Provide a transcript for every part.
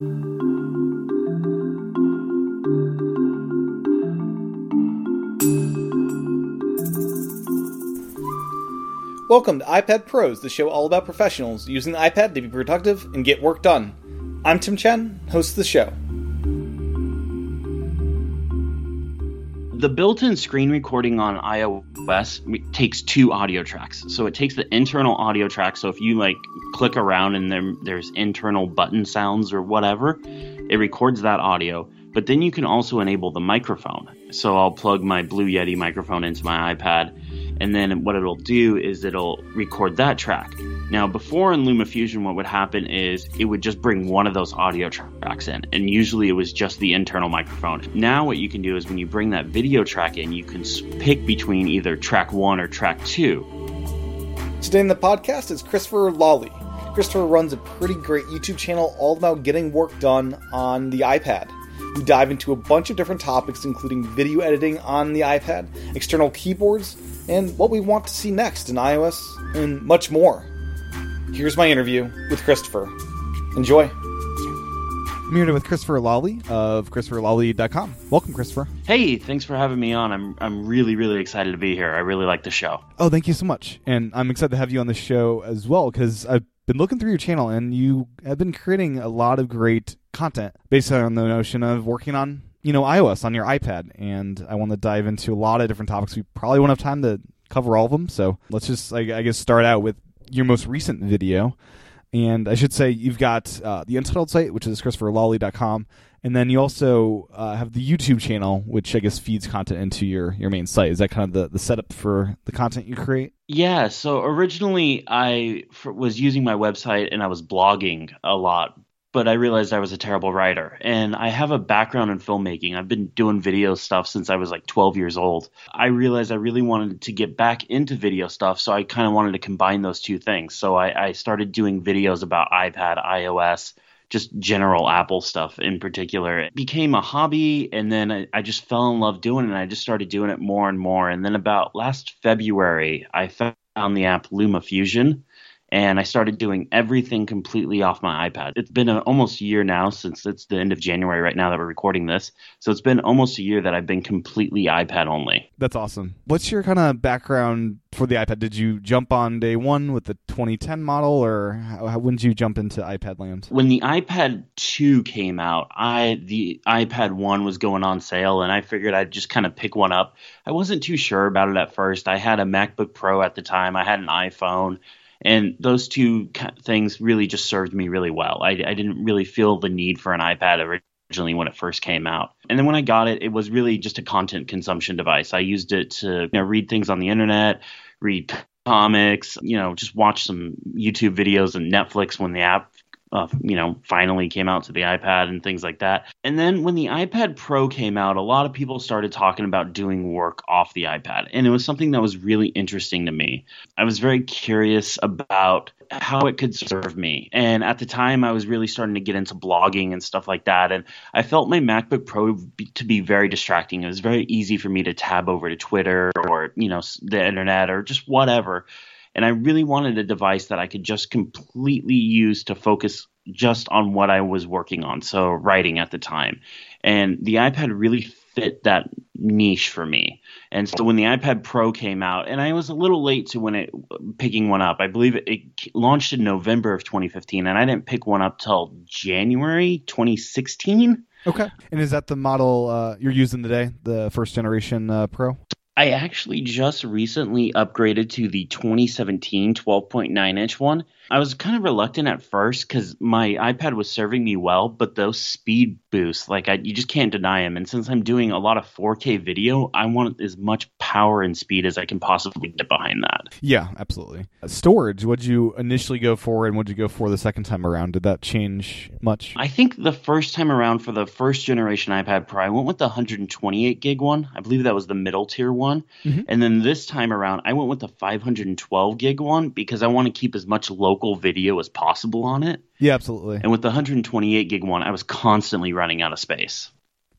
Welcome to iPad Pros, the show all about professionals using the iPad to be productive and get work done. I'm Tim Chen, host of the show. The built-in screen recording on iOS takes two audio tracks. So it takes the internal audio track. So if you like click around and there, there's internal button sounds or whatever, it records that audio. But then you can also enable the microphone. So I'll plug my Blue Yeti microphone into my iPad and then what it'll do is it'll record that track. Now, before in LumaFusion, what would happen is it would just bring one of those audio tracks in, and usually it was just the internal microphone. Now, what you can do is when you bring that video track in, you can pick between either track one or track two. Today in the podcast is Christopher Lawley. Christopher runs a pretty great YouTube channel all about getting work done on the iPad. We dive into a bunch of different topics, including video editing on the iPad, external keyboards, and what we want to see next in iOS, and much more. Here's my interview with Christopher. Enjoy. I'm here with Christopher Lawley of ChristopherLawley.com. Welcome, Christopher. Hey, thanks for having me on. I'm I'm really really excited to be here. I really like the show. Oh, thank you so much, and I'm excited to have you on the show as well because I've been looking through your channel and you have been creating a lot of great content based on the notion of working on you know iOS on your iPad, and I want to dive into a lot of different topics. We probably won't have time to cover all of them, so let's just I, I guess start out with your most recent video. And I should say you've got uh, the Untitled site, which is ChristopherLawley.com, and then you also uh, have the YouTube channel, which I guess feeds content into your, your main site. Is that kind of the, the setup for the content you create? Yeah. So originally I was using my website and I was blogging a lot but I realized I was a terrible writer. And I have a background in filmmaking. I've been doing video stuff since I was like 12 years old. I realized I really wanted to get back into video stuff, so I kind of wanted to combine those two things. So I, I, started doing videos about iPad, iOS, just general Apple stuff in particular. It became a hobby, and then I, I just fell in love doing it, and I just started doing it more and more. And then about last February, I found the app LumaFusion and I started doing everything completely off my iPad. It's been a, almost a year now since it's the end of January right now that we're recording this. So it's been almost a year that I've been completely iPad only. That's awesome. What's your kind of background for the iPad? Did you jump on day one with the 2010 model, or how, when did you jump into iPad land? When the iPad 2 came out, I the iPad 1 was going on sale, and I figured I'd just kind of pick one up. I wasn't too sure about it at first. I had a MacBook Pro at the time. I had an iPhone and those two things really just served me really well. I, I didn't really feel the need for an iPad originally when it first came out. And then when I got it, it was really just a content consumption device. I used it to you know, read things on the internet, read comics, you know, just watch some YouTube videos and Netflix when the app uh, you know, finally came out to the iPad and things like that. And then when the iPad Pro came out, a lot of people started talking about doing work off the iPad. And it was something that was really interesting to me. I was very curious about how it could serve me. And at the time, I was really starting to get into blogging and stuff like that. And I felt my MacBook Pro to be very distracting. It was very easy for me to tab over to Twitter or, you know, the internet or just whatever and I really wanted a device that I could just completely use to focus just on what I was working on, so writing at the time. And the iPad really fit that niche for me. And so when the iPad Pro came out, and I was a little late to when it picking one up. I believe it, it launched in November of 2015, and I didn't pick one up till January 2016. Okay. And is that the model uh, you're using today, the first generation uh, Pro? I actually just recently upgraded to the 2017 12.9 inch one. I was kind of reluctant at first because my iPad was serving me well, but those speed boosts, like I, you just can't deny them. And since I'm doing a lot of 4K video, I want as much power and speed as I can possibly get behind that. Yeah, absolutely. Storage, what'd you initially go for and what'd you go for the second time around? Did that change much? I think the first time around for the first generation iPad Pro, I went with the 128 gig one. I believe that was the middle tier one. Mm-hmm. And then this time around, I went with the 512 gig one because I want to keep as much local local video as possible on it. Yeah, absolutely. And with the 128 gig one, I was constantly running out of space.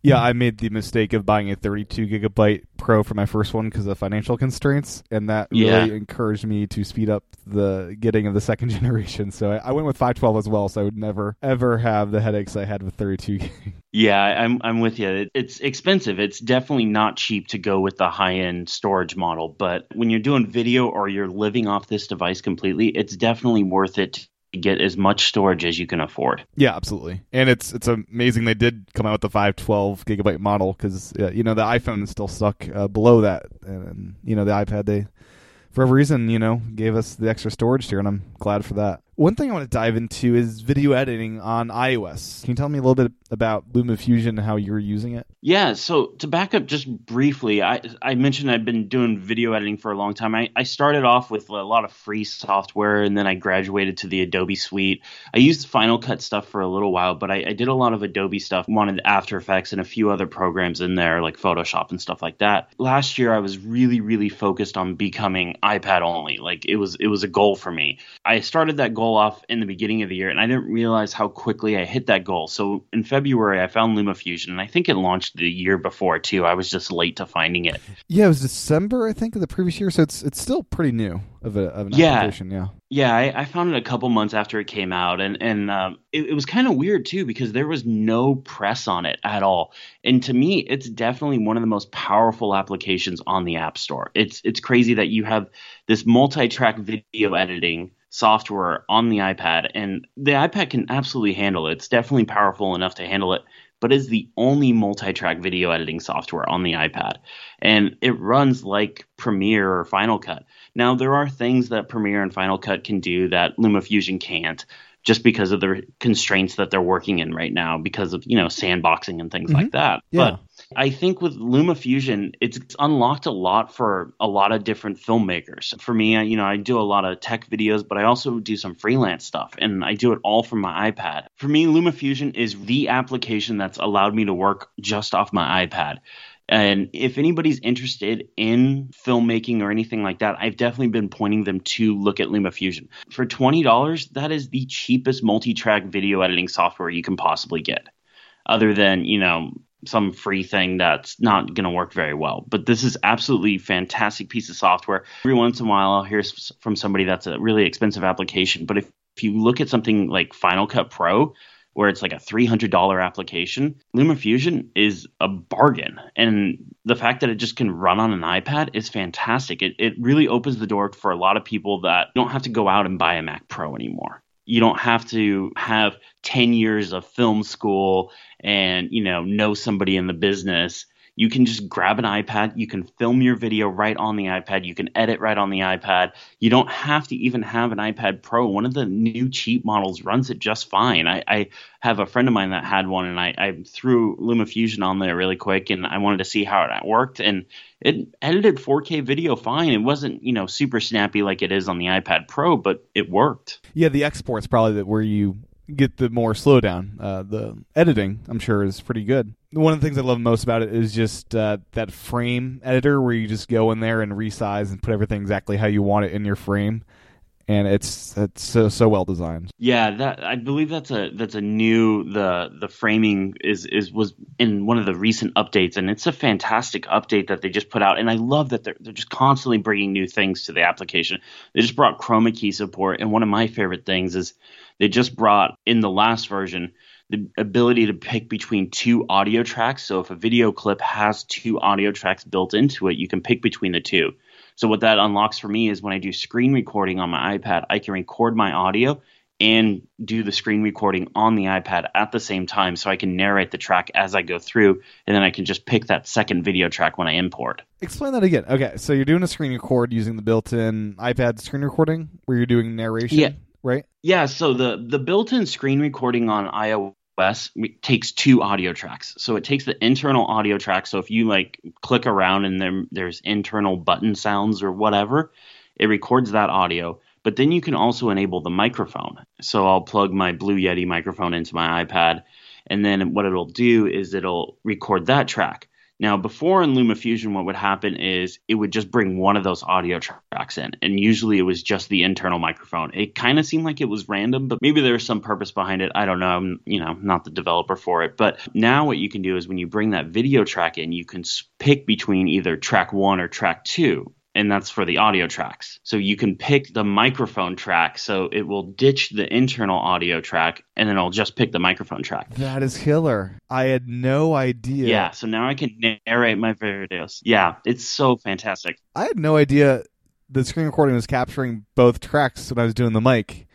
Yeah, I made the mistake of buying a 32 gigabyte Pro for my first one because of financial constraints, and that really encouraged me to speed up the getting of the second generation. So I, I went with 512 as well, so I would never ever have the headaches I had with 32 gig. Yeah, I'm I'm with you. It, it's expensive. It's definitely not cheap to go with the high end storage model. But when you're doing video or you're living off this device completely, it's definitely worth it get as much storage as you can afford. Yeah, absolutely. And it's it's amazing they did come out with the 512 gigabyte model because you know the iPhone still stuck uh, below that, and you know the iPad they for whatever reason you know gave us the extra storage here, and I'm glad for that. One thing I want to dive into is video editing on iOS. Can you tell me a little bit about LumaFusion and how you're using it? Yeah, so to back up just briefly, I I mentioned I've been doing video editing for a long time. I, I started off with a lot of free software and then I graduated to the Adobe Suite. I used Final Cut stuff for a little while, but I, I did a lot of Adobe stuff, wanted After Effects and a few other programs in there like Photoshop and stuff like that. Last year I was really, really focused on becoming iPad only. Like it was it was a goal for me. I started that goal off in the beginning of the year and I didn't realize how quickly I hit that goal. So in February I found LumaFusion and I think it launched the year before too. I was just late to finding it. Yeah, it was December I think of the previous year, so it's it's still pretty new of, a, of an Yeah. application. Yeah. Yeah, I, I found it a couple months after it came out, and and um, it, it was kind of weird too because there was no press on it at all. And to me, it's definitely one of the most powerful applications on the App Store. It's it's crazy that you have this multi-track video editing software on the iPad, and the iPad can absolutely handle it. It's definitely powerful enough to handle it, but is the only multi-track video editing software on the iPad, and it runs like Premiere or Final Cut. Now, there are things that Premiere and Final Cut can do that LumaFusion can't just because of the constraints that they're working in right now because of, you know, sandboxing and things like mm-hmm. that. Yeah. But I think with LumaFusion, it's unlocked a lot for a lot of different filmmakers. For me, I, you know, I do a lot of tech videos, but I also do some freelance stuff and I do it all from my iPad. For me, LumaFusion is the application that's allowed me to work just off my iPad. And if anybody's interested in filmmaking or anything like that, I've definitely been pointing them to look at LumaFusion. For $20, that is the cheapest multi track video editing software you can possibly get, other than, you know, some free thing that's not going to work very well. But this is absolutely fantastic piece of software. Every once in a while, I'll hear from somebody that's a really expensive application. But if, if you look at something like Final Cut Pro, where it's like a $300 application, LumaFusion is a bargain. And the fact that it just can run on an iPad is fantastic. It, it really opens the door for a lot of people that don't have to go out and buy a Mac Pro anymore. You don't have to have 10 years of film school and, you know, know somebody in the business. You can just grab an iPad. You can film your video right on the iPad. You can edit right on the iPad. You don't have to even have an iPad Pro. One of the new cheap models runs it just fine. I, I have a friend of mine that had one, and I, I threw LumaFusion on there really quick, and I wanted to see how it worked. And it edited 4K video fine. It wasn't, you know, super snappy like it is on the iPad Pro, but it worked. Yeah, the export's probably that where you get the more slowdown. Uh, the editing, I'm sure, is pretty good. One of the things I love most about it is just uh, that frame editor where you just go in there and resize and put everything exactly how you want it in your frame, and it's it's so so well designed. Yeah, that I believe that's a that's a new the the framing is is was in one of the recent updates, and it's a fantastic update that they just put out. And I love that they're they're just constantly bringing new things to the application. They just brought chroma key support, and one of my favorite things is they just brought in the last version the ability to pick between two audio tracks. So if a video clip has two audio tracks built into it, you can pick between the two. So what that unlocks for me is when I do screen recording on my iPad, I can record my audio and do the screen recording on the iPad at the same time so I can narrate the track as I go through and then I can just pick that second video track when I import. Explain that again. Okay, so you're doing a screen record using the built-in iPad screen recording where you're doing narration, Yeah. Right? Yeah, so the the built-in screen recording on iOS takes two audio tracks. So it takes the internal audio track. So if you like click around and there, there's internal button sounds or whatever, it records that audio. But then you can also enable the microphone. So I'll plug my Blue Yeti microphone into my iPad, and then what it'll do is it'll record that track. Now, before in LumaFusion, what would happen is it would just bring one of those audio tracks in, and usually it was just the internal microphone. It kind of seemed like it was random, but maybe there was some purpose behind it. I don't know. I'm, you know, not the developer for it. But now what you can do is when you bring that video track in, you can pick between either track one or track two and that's for the audio tracks. So you can pick the microphone track, so it will ditch the internal audio track, and then it'll just pick the microphone track. That is killer. I had no idea. Yeah, so now I can narrate my videos. Yeah, it's so fantastic. I had no idea the screen recording was capturing both tracks when I was doing the mic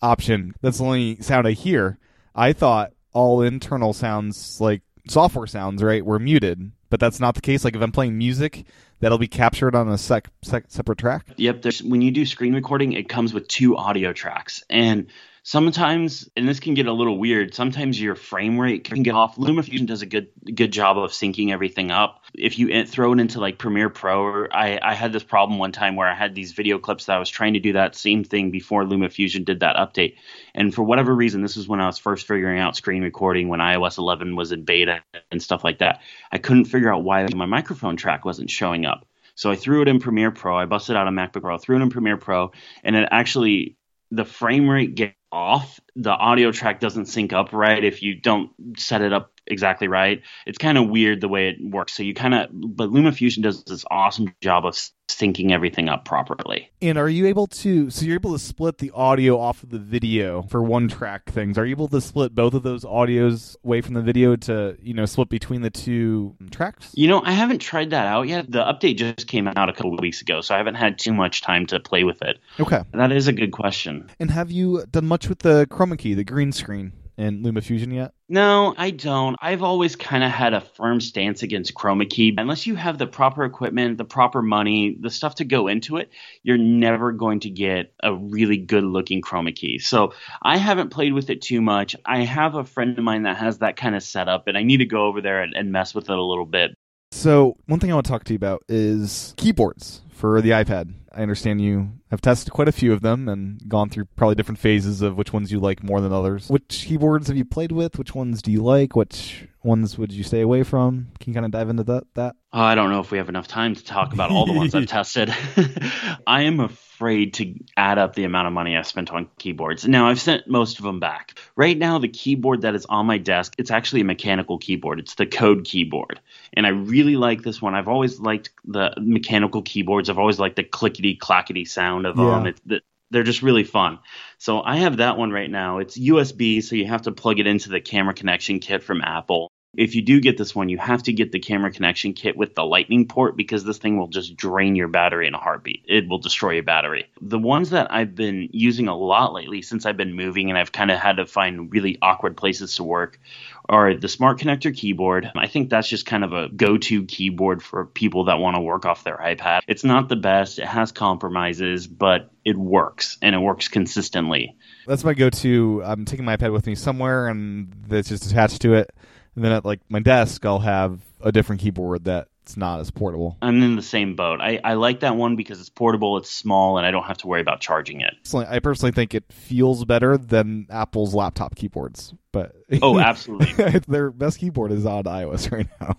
option. That's the only sound I hear. I thought all internal sounds, like software sounds, right, were muted, but that's not the case. Like if I'm playing music, that'll be captured on a sec, sec, separate track. Yep. There's when you do screen recording, it comes with two audio tracks, and sometimes, and this can get a little weird. Sometimes your frame rate can get off. LumaFusion does a good good job of syncing everything up. If you eh, throw it into like Premiere Pro, I, I had this problem one time where I had these video clips that I was trying to do that same thing before LumaFusion did that update, and for whatever reason, this is when I was first figuring out screen recording when iOS 11 was in beta and stuff like that. I couldn't figure out why my microphone track wasn't showing up. So I threw it in Premiere Pro. I busted out a MacBook Pro, threw it in Premiere Pro, and it actually the frame rate off. The audio track doesn't sync up right if you don't set it up exactly right. It's kind of weird the way it works. So you kind of, but LumaFusion does this awesome job of syncing everything up properly. And are you able to? So you're able to split the audio off of the video for one track things. Are you able to split both of those audios away from the video to you know split between the two tracks? You know, I haven't tried that out yet. The update just came out a couple of weeks ago, so I haven't had too much time to play with it. Okay, that is a good question. And have you done much with the chroma key, the green screen? In LumaFusion yet? No, I don't. I've always kind of had a firm stance against chroma key. Unless you have the proper equipment, the proper money, the stuff to go into it, you're never going to get a really good looking chroma key. So I haven't played with it too much. I have a friend of mine that has that kind of setup, and I need to go over there and, and mess with it a little bit. So one thing I want to talk to you about is keyboards for the iPad. I understand you have tested quite a few of them and gone through probably different phases of which ones you like more than others. Which keyboards have you played with? Which ones do you like? Which ones would you stay away from? Can you kind of dive into that? That oh, I don't know if we have enough time to talk about all the ones I've tested. I am afraid to add up the amount of money I spent on keyboards. Now I've sent most of them back. Right now, the keyboard that is on my desk, it's actually a mechanical keyboard. It's the Code keyboard, and I really like this one. I've always liked the mechanical keyboards. I've always liked the clickety clackety sound of yeah. them. It's the, they're just really fun. So I have that one right now. It's USB, so you have to plug it into the camera connection kit from Apple. If you do get this one, you have to get the camera connection kit with the lightning port because this thing will just drain your battery in a heartbeat. It will destroy your battery. The ones that I've been using a lot lately since I've been moving and I've kind of had to find really awkward places to work are the smart connector keyboard. I think that's just kind of a go to keyboard for people that want to work off their iPad. It's not the best, it has compromises, but it works and it works consistently. That's my go to. I'm taking my iPad with me somewhere and it's just attached to it. And then at like my desk, I'll have a different keyboard that it's not as portable. I'm in the same boat. I, I like that one because it's portable, it's small, and I don't have to worry about charging it. I personally think it feels better than Apple's laptop keyboards. But oh, absolutely, their best keyboard is on iOS right now.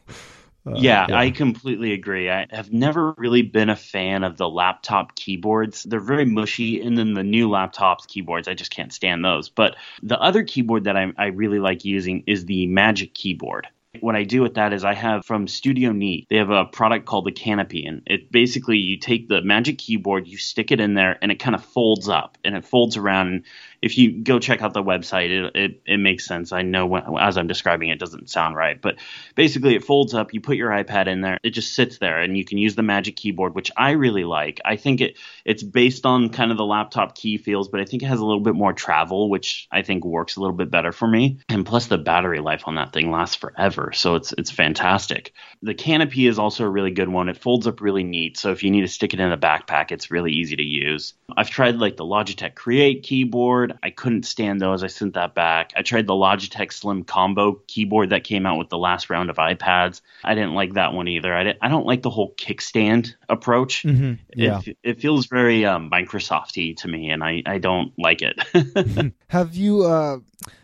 Uh, yeah, yeah, I completely agree. I have never really been a fan of the laptop keyboards. They're very mushy, and then the new laptops keyboards, I just can't stand those. But the other keyboard that I, I really like using is the Magic Keyboard. What I do with that is I have from Studio Neat, they have a product called the Canopy. And it basically, you take the Magic Keyboard, you stick it in there, and it kind of folds up and it folds around. And if you go check out the website, it, it, it makes sense. I know when, as I'm describing it, it doesn't sound right. But basically, it folds up, you put your iPad in there, it just sits there, and you can use the Magic Keyboard, which I really like. I think it it's based on kind of the laptop key feels, but I think it has a little bit more travel, which I think works a little bit better for me. And plus, the battery life on that thing lasts forever, so it's it's fantastic. The Canopy is also a really good one. It folds up really neat, so if you need to stick it in a backpack, it's really easy to use. I've tried like the Logitech Create keyboard. I couldn't stand those. I sent that back. I tried the Logitech Slim Combo keyboard that came out with the last round of iPads. I didn't like that one either. I, I don't like the whole kickstand approach. Mm-hmm. Yeah. It, it feels very um, Microsofty to me, and I, I don't like it. Have you uh,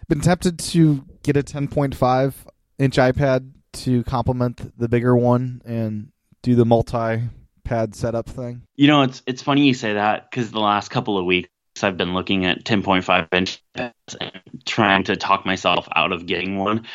been tempted to get a 10.5 inch iPad to complement the bigger one and do the multi pad setup thing? You know, it's it's funny you say that because the last couple of weeks I've been looking at 10.5 inch pads and trying to talk myself out of getting one.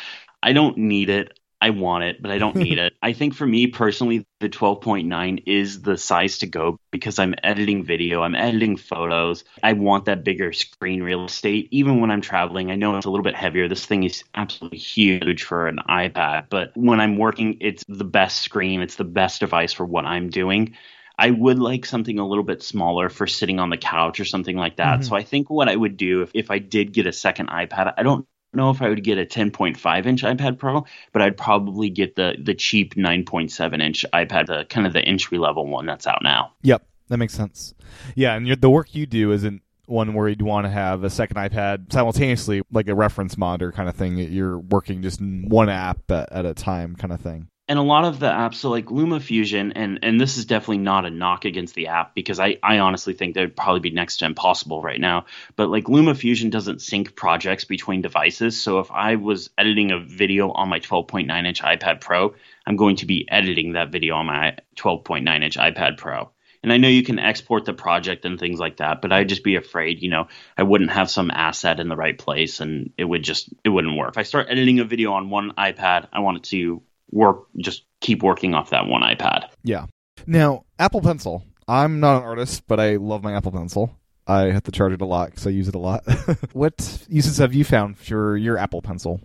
I don't need it. I want it, but I don't need it. I think for me personally, the 12.9 is the size to go because I'm editing video, I'm editing photos. I want that bigger screen real estate. Even when I'm traveling, I know it's a little bit heavier. This thing is absolutely huge for an iPad, but when I'm working, it's the best screen, it's the best device for what I'm doing. I would like something a little bit smaller for sitting on the couch or something like that. Mm-hmm. So I think what I would do if, if I did get a second iPad, I don't know if I would get a 10.5 inch iPad Pro, but I'd probably get the the cheap 9.7 inch iPad, the kind of the entry level one that's out now. Yep, that makes sense. Yeah, and the work you do isn't one where you'd want to have a second iPad simultaneously, like a reference monitor kind of thing. You're working just one app at, at a time, kind of thing and a lot of the apps so like LumaFusion and and this is definitely not a knock against the app because I I honestly think that would probably be next to impossible right now. But like LumaFusion doesn't sync projects between devices. So if I was editing a video on my 12.9 inch iPad Pro I'm going to be editing that video on my 12.9 inch iPad Pro. And I know you can export the project and things like that, but I'd just be afraid, you know, I wouldn't have some asset in the right place and it would just it wouldn't work. If I start editing a video on one iPad, I want it to work just keep working off that one iPad. Yeah. Now, Apple Pencil. I'm not an artist, but I love my Apple Pencil. I have to charge it a lot because I use it a lot. what uses have you found for your Apple Pencil?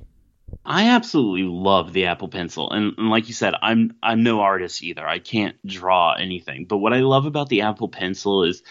I absolutely love the Apple Pencil, and, and, like you said, I'm I'm no artist either. I can't draw anything, but what I love about the Apple Pencil is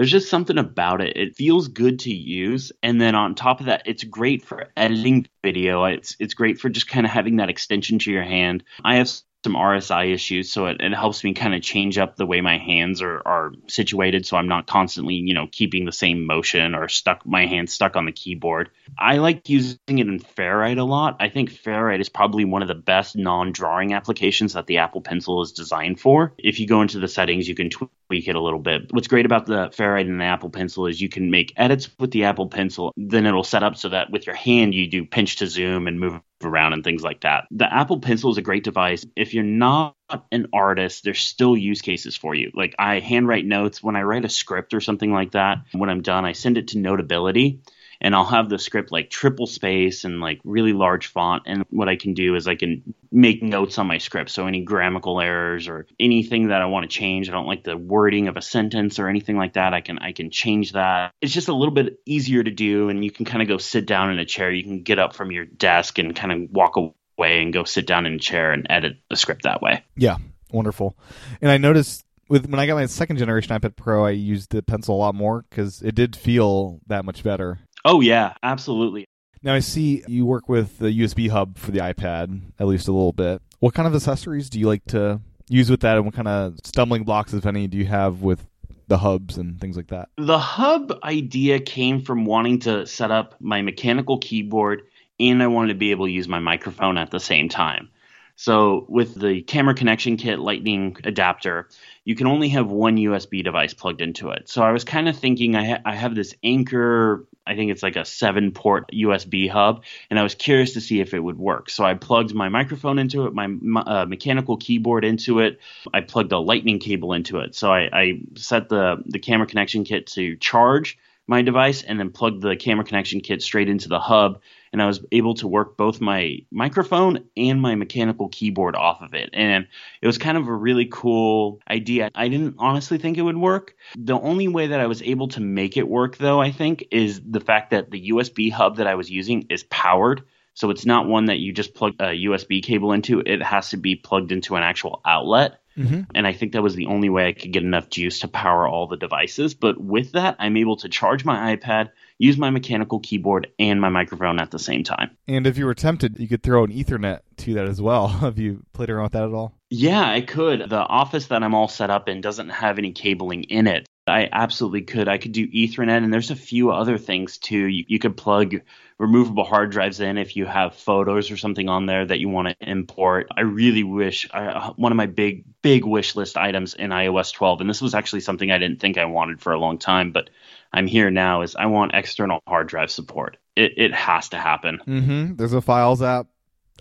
there's just something about it. It feels good to use, and then on top of that, it's great for editing video. It's it's great for just kind of having that extension to your hand. I have some RSI issues, so it, it helps me kind of change up the way my hands are, are situated, so I'm not constantly, you know, keeping the same motion or stuck my hand stuck on the keyboard. I like using it in Ferrite a lot. I think Ferrite is probably one of the best non-drawing applications that the Apple Pencil is designed for. If you go into the settings, you can tweak it a little bit. What's great about the Ferrite and the Apple Pencil is you can make edits with the Apple Pencil. Then it'll set up so that with your hand you do pinch to zoom and move around and things like that. The Apple Pencil is a great device. If you're not an artist, there's still use cases for you. Like I handwrite notes when I write a script or something like that. When I'm done, I send it to Notability and I'll have the script like triple space and like really large font. And what I can do is I can make notes on my script. So any grammatical errors or anything that I want to change, I don't like the wording of a sentence or anything like that. I can I can change that. It's just a little bit easier to do, and you can kind of go sit down in a chair. You can get up from your desk and kind of walk away and go sit down in a chair and edit a script that way. Yeah, wonderful. And I noticed with when I got my second generation iPad Pro, I used the pencil a lot more because it did feel that much better. Oh yeah, absolutely. Now I see you work with the USB hub for the iPad at least a little bit. What kind of accessories do you like to use with that, and what kind of stumbling blocks, if any, do you have with the hubs and things like that? The hub idea came from wanting to set up my mechanical keyboard, and I wanted to be able to use my microphone at the same time. So with the camera connection kit lightning adapter, you can only have one USB device plugged into it. So I was kind of thinking I, ha- I have this Anker, I think it's like a seven port USB hub, and I was curious to see if it would work. So I plugged my microphone into it, my, uh, mechanical keyboard into it. I plugged a lightning cable into it. So I, I set the, the camera connection kit to charge my device and then plugged the camera connection kit straight into the hub and I was able to work both my microphone and my mechanical keyboard off of it. And it was kind of a really cool idea. I didn't honestly think it would work. The only way that I was able to make it work, though, I think, is the fact that the USB hub that I was using is powered. So it's not one that you just plug a USB cable into, it has to be plugged into an actual outlet. Mm-hmm. And I think that was the only way I could get enough juice to power all the devices. But with that, I'm able to charge my iPad, use my mechanical keyboard and my microphone at the same time. And if you were tempted, you could throw an Ethernet to that as well. Have you played around with that at all? Yeah, I could. The office that I'm all set up in doesn't have any cabling in it. I absolutely could. I could do Ethernet, and there's a few other things too. You, you could plug removable hard drives in if you have photos or something on there that you want to import. I really wish I, one of my big, big wish list items in iOS 12, and this was actually something I didn't think I wanted for a long time, but I'm here now is I want external hard drive support. It, it has to happen. Mm-hmm. There's a Files app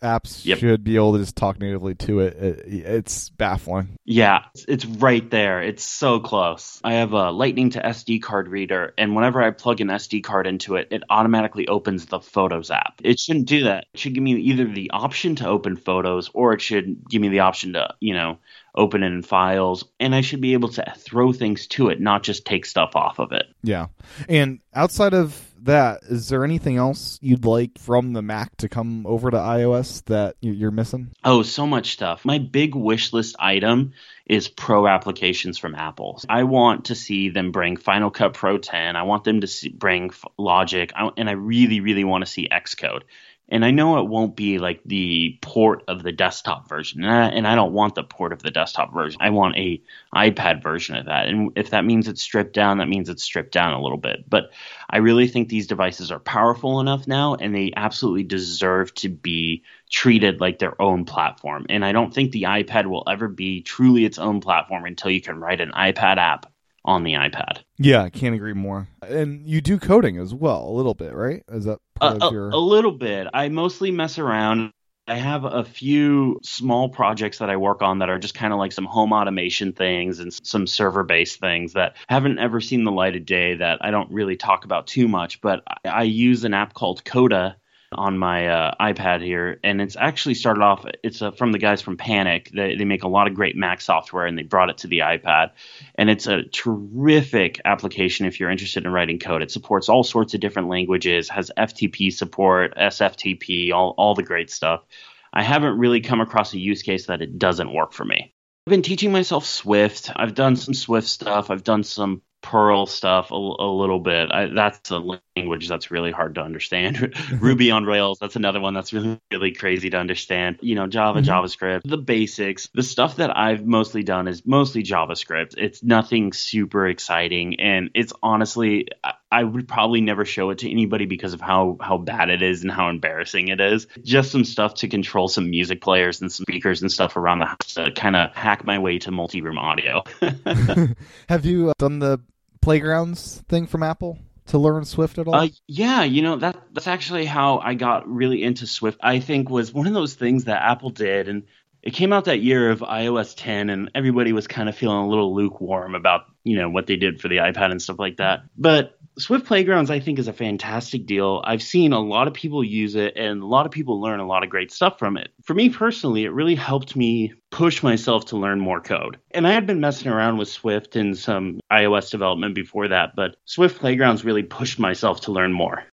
apps Yep. should be able to just talk natively to it. it it's baffling. Yeah, it's, it's right there. It's so close. I have a Lightning to SD card reader, and whenever I plug an SD card into it, it automatically opens the Photos app. It shouldn't do that. It should give me either the option to open Photos or it should give me the option to, you know, open it in files, and I should be able to throw things to it, not just take stuff off of it. Yeah. And outside of that, is there anything else you'd like from the Mac to come over to iOS that you- you're missing? Oh, so much stuff. My big wish list item is pro applications from Apple. I want to see them bring Final Cut Pro 10. I want them to see, bring Logic, I, and I really, really want to see Xcode. And I know it won't be like the port of the desktop version, and I, and I don't want the port of the desktop version. I want a iPad version of that. And if that means it's stripped down, that means it's stripped down a little bit. But I really think these devices are powerful enough now, and they absolutely deserve to be treated like their own platform. And I don't think the iPad will ever be truly its own platform until you can write an iPad app on the iPad. Yeah, I can't agree more. And you do coding as well, a little bit, right? Is that uh, A, part a, of your? a little bit. I mostly mess around. I have a few small projects that I work on that are just kind of like some home automation things and some server based things that haven't ever seen the light of day that I don't really talk about too much. But I use an app called Coda on my uh, iPad here, and it's actually started off. It's uh, from the guys from Panic. They, they make a lot of great Mac software, and they brought it to the iPad. And it's a terrific application if you're interested in writing code. It supports all sorts of different languages, has FTP support, SFTP, all all the great stuff. I haven't really come across a use case that it doesn't work for me. I've been teaching myself Swift. I've done some Swift stuff. I've done some Perl stuff a, a little bit. I, that's a language that's really hard to understand. Ruby on Rails, that's another one that's really, really crazy to understand. You know, Java, Mhm. JavaScript, the basics. The stuff that I've mostly done is mostly JavaScript. It's nothing super exciting. And it's honestly, I, would probably never show it to anybody because of how, how bad it is and how embarrassing it is. Just some stuff to control some music players and some speakers and stuff around the house to kind of hack my way to multi room audio. Have you uh, done the playgrounds thing from Apple to learn Swift at all? Uh, yeah, you know that that's actually how I got really into Swift. I think was one of those things that Apple did, and it came out that year of iOS 10, and everybody was kind of feeling a little lukewarm about you know what they did for the iPad and stuff like that. But Swift Playgrounds, I think, is a fantastic deal. I've seen a lot of people use it, and a lot of people learn a lot of great stuff from it. For me personally, it really helped me push myself to learn more code. And I had been messing around with Swift and some iOS development before that, but Swift Playgrounds really pushed myself to learn more.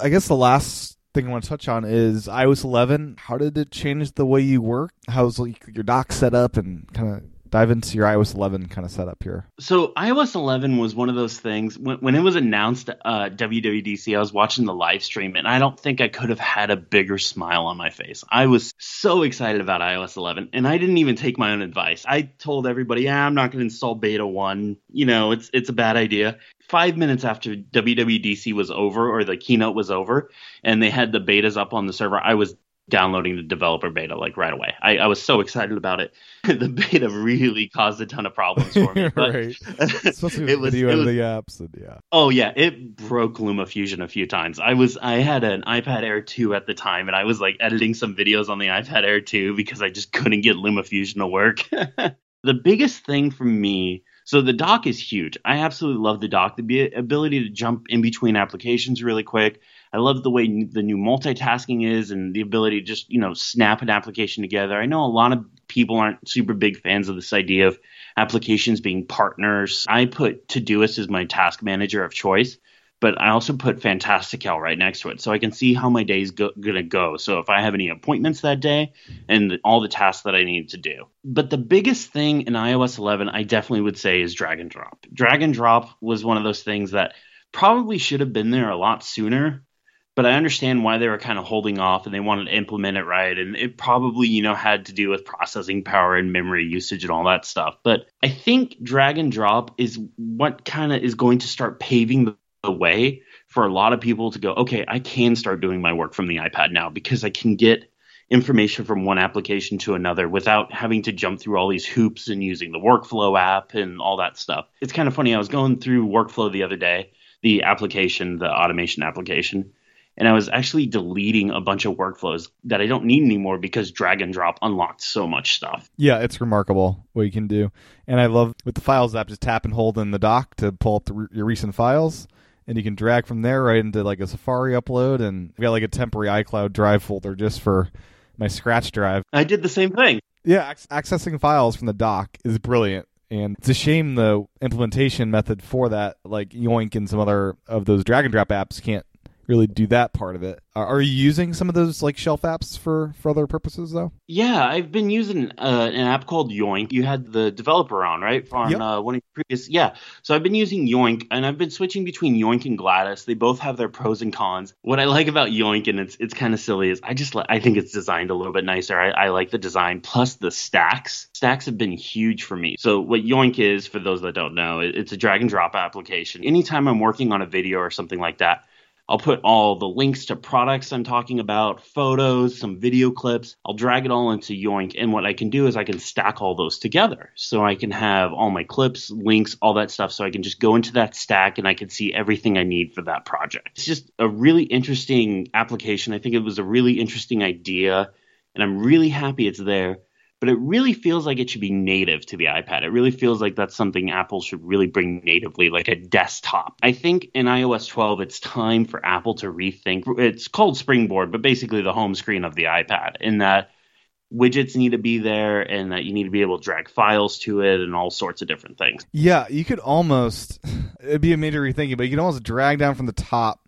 I guess the last thing I want to touch on is iOS 11. How did it change the way you work? How's like your dock set up and kind of dive into your iOS 11 kind of setup here? So iOS 11 was one of those things when, when it was announced uh, WWDC. I was watching the live stream, and I don't think I could have had a bigger smile on my face. I was so excited about iOS 11, and I didn't even take my own advice. I told everybody, "Yeah, I'm not going to install Beta One. You know, it's it's a bad idea." Five minutes after WWDC was over or the keynote was over, and they had the betas up on the server, I was downloading the developer beta like right away. I, I was so excited about it. the beta really caused a ton of problems for me. But right. Especially with it was, video it was editing apps and yeah. Oh yeah, it broke LumaFusion a few times. I was I had an iPad Air 2 at the time and I was like editing some videos on the iPad Air 2 because I just couldn't get LumaFusion to work. the biggest thing for me so the dock is huge. I absolutely love the dock. The ability to jump in between applications really quick. I love the way the new multitasking is and the ability to just, you know, snap an application together. I know a lot of people aren't super big fans of this idea of applications being partners. I put Todoist as my task manager of choice, but I also put Fantastical right next to it so I can see how my day's go- going to go. So if I have any appointments that day and all the tasks that I need to do. But the biggest thing in iOS 11, I definitely would say, is drag and drop. Drag and drop was one of those things that probably should have been there a lot sooner. But I understand why they were kind of holding off and they wanted to implement it right. And it probably, you know, had to do with processing power and memory usage and all that stuff. But I think drag and drop is what kind of is going to start paving the way for a lot of people to go, okay, I can start doing my work from the iPad now because I can get information from one application to another without having to jump through all these hoops and using the workflow app and all that stuff. It's kind of funny. I was going through workflow the other day, the application, the automation application, and I was actually deleting a bunch of workflows that I don't need anymore because drag and drop unlocked so much stuff. Yeah, it's remarkable what you can do. And I love with the Files app, just tap and hold in the dock to pull up the, your recent files. And you can drag from there right into like a Safari upload. And I've got like a temporary iCloud drive folder just for my Scratch drive. I did the same thing. Yeah, ac- accessing files from the dock is brilliant. And it's a shame the implementation method for that, like Yoink and some other of those drag and drop apps, can't really do that part of it. Are, are you using some of those like shelf apps for for other purposes though? Yeah, I've been using uh, an app called Yoink. You had the developer on, right? On Yep. uh, one of your previous, yeah. So I've been using Yoink, and I've been switching between Yoink and Gladys. They both have their pros and cons. What I like about Yoink, and it's it's kind of silly, is I just li- I think it's designed a little bit nicer. I, I like the design plus the stacks. Stacks have been huge for me. So what Yoink is, for those that don't know, it- it's a drag and drop application. Anytime I'm working on a video or something like that. I'll put all the links to products I'm talking about, photos, some video clips. I'll drag it all into Yoink. And what I can do is I can stack all those together. So I can have all my clips, links, all that stuff. So I can just go into that stack and I can see everything I need for that project. It's just a really interesting application. I think it was a really interesting idea. And I'm really happy it's there but it really feels like it should be native to the iPad. It really feels like that's something Apple should really bring natively, like a desktop. I think in iOS 12, it's time for Apple to rethink. It's called Springboard, but basically the home screen of the iPad, in that widgets need to be there and that you need to be able to drag files to it and all sorts of different things. Yeah, you could almost it'd be a major rethinking, but you could almost drag down from the top,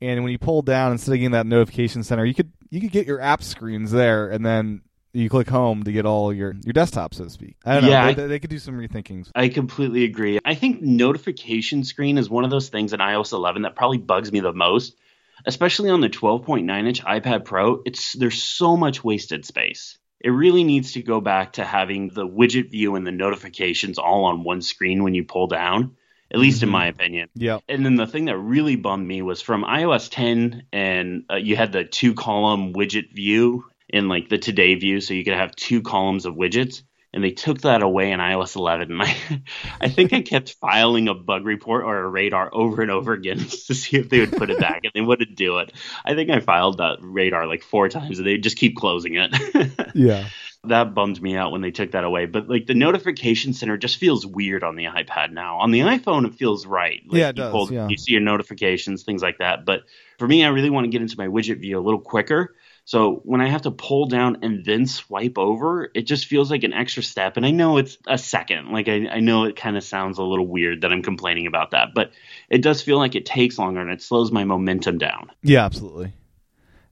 and when you pull down instead of getting that notification center, you could you could get your app screens there, and then you click home to get all your your desktop, so to speak. I don't know. Yeah, they, I- they could do some rethinkings. I completely agree. I think notification screen is one of those things in iOS 11 that probably bugs me the most, especially on the 12.9 inch iPad Pro. It's there's so much wasted space. It really needs to go back to having the widget view and the notifications all on one screen when you pull down, at least in Mhm. my opinion. Yeah, And then the thing that really bummed me was from iOS 10, and uh, you had the two column widget view in like the today view, so you could have two columns of widgets. And they took that away in iOS 11. And I, I think I kept filing a bug report or a radar over and over again to see if they would put it back, and they wouldn't do it. I think I filed that radar like four times, and they just keep closing it. yeah, that bummed me out when they took that away. But like the notification center just feels weird on the iPad now. On the iPhone, it feels right. Like, Yeah, it you does, yeah. You see your notifications, things like that. But for me, I really want to get into my widget view a little quicker. So when I have to pull down and then swipe over, it just feels like an extra step. And I know it's a second. Like I, I know it kind of sounds a little weird that I'm complaining about that, but it does feel like it takes longer and it slows my momentum down. yeah, absolutely.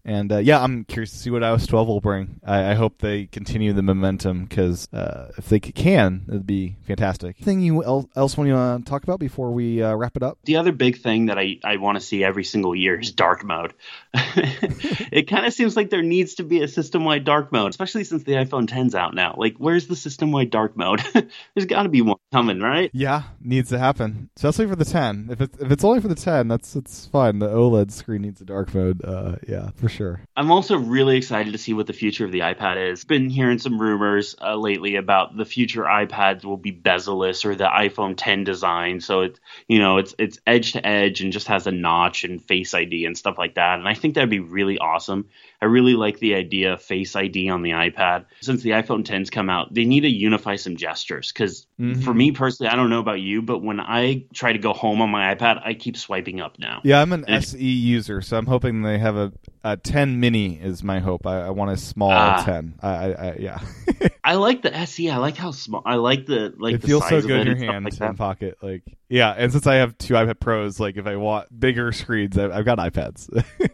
And uh, yeah, I'm curious to see what iOS 12 will bring. I, I hope they continue the momentum because uh, if they can, it'd be fantastic. Anything you el- else want to talk about before we uh, wrap it up? The other big thing that I, I want to see every single year is dark mode. it kind of seems like there needs to be a system wide dark mode, especially since the iPhone 10's out now. Like, where's the system wide dark mode? There's got to be one coming, right? Yeah, needs to happen, especially for the 10. If it's if it's only for the 10, that's it's fine. The OLED screen needs a dark mode. Uh, yeah, for sure. I'm also really excited to see what the future of the iPad is. Been hearing some rumors uh, lately about the future iPads will be bezel-less or the iPhone 10 design. So it's you know it's it's edge to edge and just has a notch and Face ID and stuff like that. And I think that'd be really awesome. I really like the idea of Face ID on the iPad. Since the iPhone 10's come out, they need to unify some gestures because Mhm. for me personally, I don't know about you, but when I try to go home on my iPad, I keep swiping up now. Yeah, I'm an And- SE user, so I'm hoping they have a, a 10 mini. Is my hope. I, I want a small Ah. 10. I, I, I yeah. I like the SE. I like how small. I like the like. it the feels size so good in your hand like and pocket. Like yeah, and since I have two iPad Pros, like if I want bigger screens, I, I've got iPads.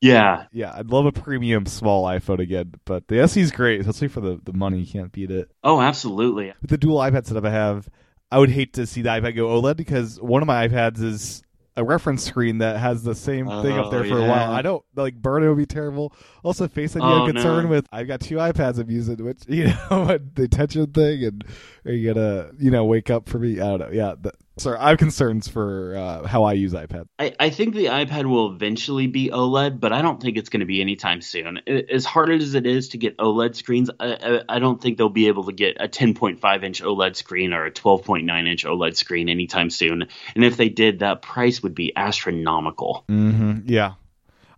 Yeah, yeah, I'd love a premium small iPhone again, but the SE is great, especially for the the money. You can't beat it. Oh, absolutely. With the dual iPad setup I have, I would hate to see the iPad go OLED because one of my iPads is a reference screen that has the same thing up Oh, there for a while. I don't like burn it would be terrible. Also, Face ID Oh, I'm concerned no. with. I've got two iPads I'm using, which you know the attention thing, and are you gonna you know wake up for me? I don't know. Yeah, the, sorry, I have concerns for uh, how I use iPad. I, I think the iPad will eventually be OLED, but I don't think it's going to be anytime soon. As hard as it is to get OLED screens, I, I, I don't think they'll be able to get a 10.5 inch OLED screen or a 12.9 inch OLED screen anytime soon. And if they did, that price would be astronomical. Mm-hmm. Yeah.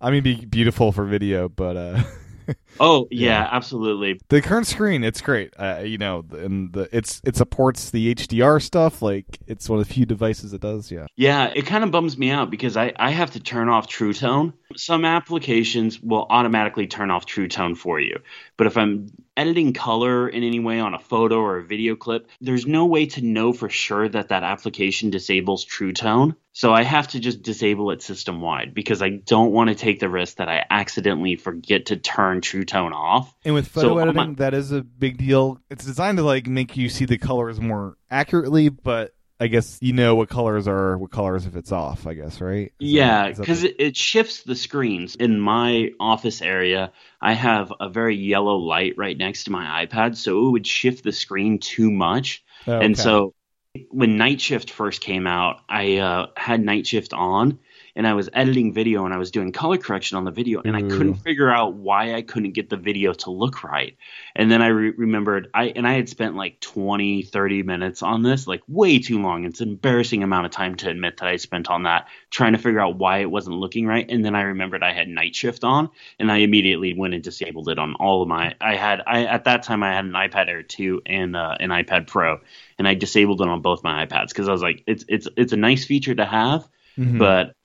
I mean, be beautiful for video, but uh, oh yeah, yeah, absolutely. The current screen, it's great. Uh, you know, and the it's it supports the HDR stuff. Like it's one of the few devices that does. Yeah. Yeah, it kind of bums me out because I I have to turn off True Tone. Some applications will automatically turn off True Tone for you, but if I'm editing color in any way on a photo or a video clip, there's no way to know for sure that that application disables True Tone. So I have to just disable it system wide because I don't want to take the risk that I accidentally forget to turn True Tone off. And with photo so editing, that is a big deal. It's designed to like make you see the colors more accurately, but I guess you know what colors are what colors if it's off. I guess right. Is yeah, because the... it, it shifts the screens. In my office area, I have a very yellow light right next to my iPad, so it would shift the screen too much, oh, okay. and so when Night Shift first came out, I uh, had Night Shift on, and I was editing video and I was doing color correction on the video and I couldn't figure out why I couldn't get the video to look right. And then I re- remembered I and I had spent like 20, 30 minutes on this, like way too long. It's an embarrassing amount of time to admit that I spent on that trying to figure out why it wasn't looking right. And then I remembered I had night shift on and I immediately went and disabled it on all of my I had I at that time I had an iPad Air 2 and uh, an iPad Pro and I disabled it on both my iPads because I was like it's it's it's a nice feature to have Mm-hmm. but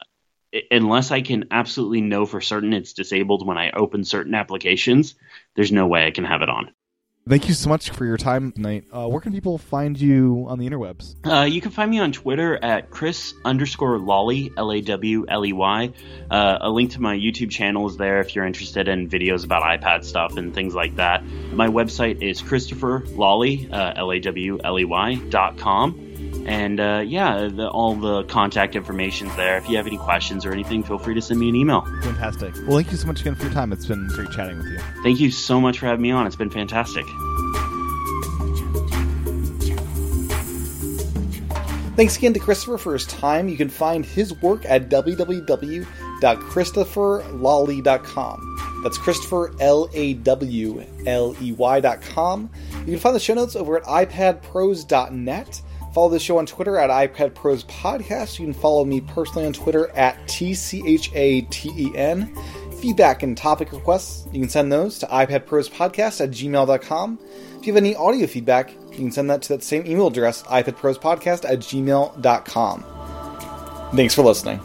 unless I can absolutely know for certain it's disabled when I open certain applications, there's no way I can have it on. Thank you so much for your time tonight. Uh, where can people find you on the interwebs? Uh, you can find me on Twitter at Chris underscore Lawley, L A W L E Y. Uh, a link to my YouTube channel is there if you're interested in videos about iPad stuff and things like that. My website is Christopher Lawley, uh, L A W L E Y dot com. And uh, yeah, the, all the contact information's there. If you have any questions or anything, feel free to send me an email. Fantastic. Well, thank you so much again for your time. It's been great chatting with you. Thank you so much for having me on. It's been fantastic. Thanks again to Christopher for his time. You can find his work at www.christopherlawley.com. That's Christopher, L A W L E Y.com. You can find the show notes over at iPadPros.net. Follow the show on Twitter at iPad Pros Podcast. You can follow me personally on Twitter at TCHATEN. Feedback and topic requests, you can send those to iPadProsPodcast at gmail.com. If you have any audio feedback, you can send that to that same email address, iPadProsPodcast at gmail.com. Thanks for listening.